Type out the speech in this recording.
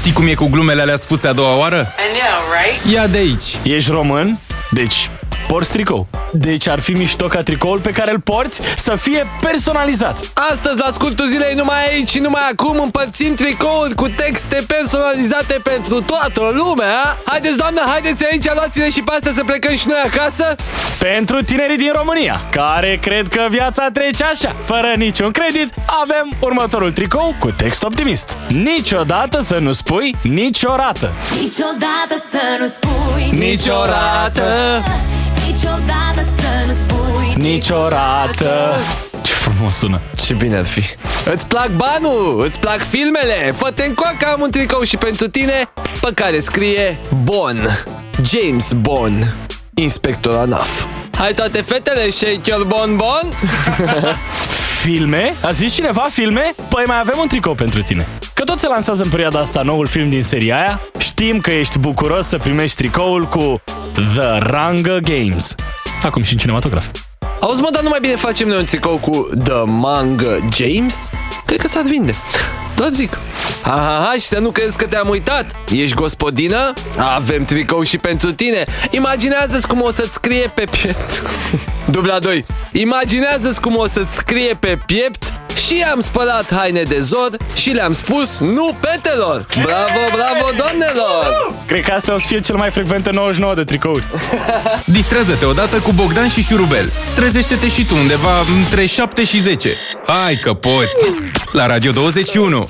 Știi cum e cu glumele alea spuse a doua oară? I know, right? Ia de aici. Ești român? Deci porți tricou. Deci ar fi mișto ca tricoul pe care îl porți să fie personalizat. Astăzi, la scurtul zilei, numai aici și numai acum împărțim tricouri cu texte personalizate pentru toată lumea. Haideți, doamnă, haideți aici, luați-le și pe astea să plecăm și noi acasă. Pentru tinerii din România, care cred că viața trece așa, fără niciun credit, avem următorul tricou cu text optimist. Niciodată să nu spui niciodată. Niciodată să nu spui Niciodată. Niciodată să nu spui Niciodată. Ce frumos sună. Ce bine ar fi. Îți plac banul? Îți plac filmele? Fă-te încoacă, am un tricou și pentru tine pe care scrie Bon. James Bon. Inspector ANAF. Hai toate fetele, shake your bon bon. Filme? A zis cineva filme? Păi mai avem un tricou pentru tine. Că tot se lansează în perioada asta noul film din seria aia, știm că ești bucuros să primești tricoul cu The Hunger Games. Acum și în cinematograf. Auzi mă, dar nu mai bine facem noi un tricou cu The Manga James? Cred că s-ar vinde. Doar zic. Ha, ha, ha, și să nu crezi că te-am uitat. Ești gospodină? Avem tricou și pentru tine. Imaginează-ți cum o să-ți scrie pe piept. Dubla 2. Imaginează-ți cum o să-ți scrie pe piept și am spălat haine de zor și le-am spus nu petelor. Bravo, bravo, doamnelor! Cred că asta o să fie cel mai frecvente 99 de tricouri. Distrează-te odată cu Bogdan și Șurubel. Trezește-te și tu undeva între 7 și 10. Hai că poți! La Radio 21.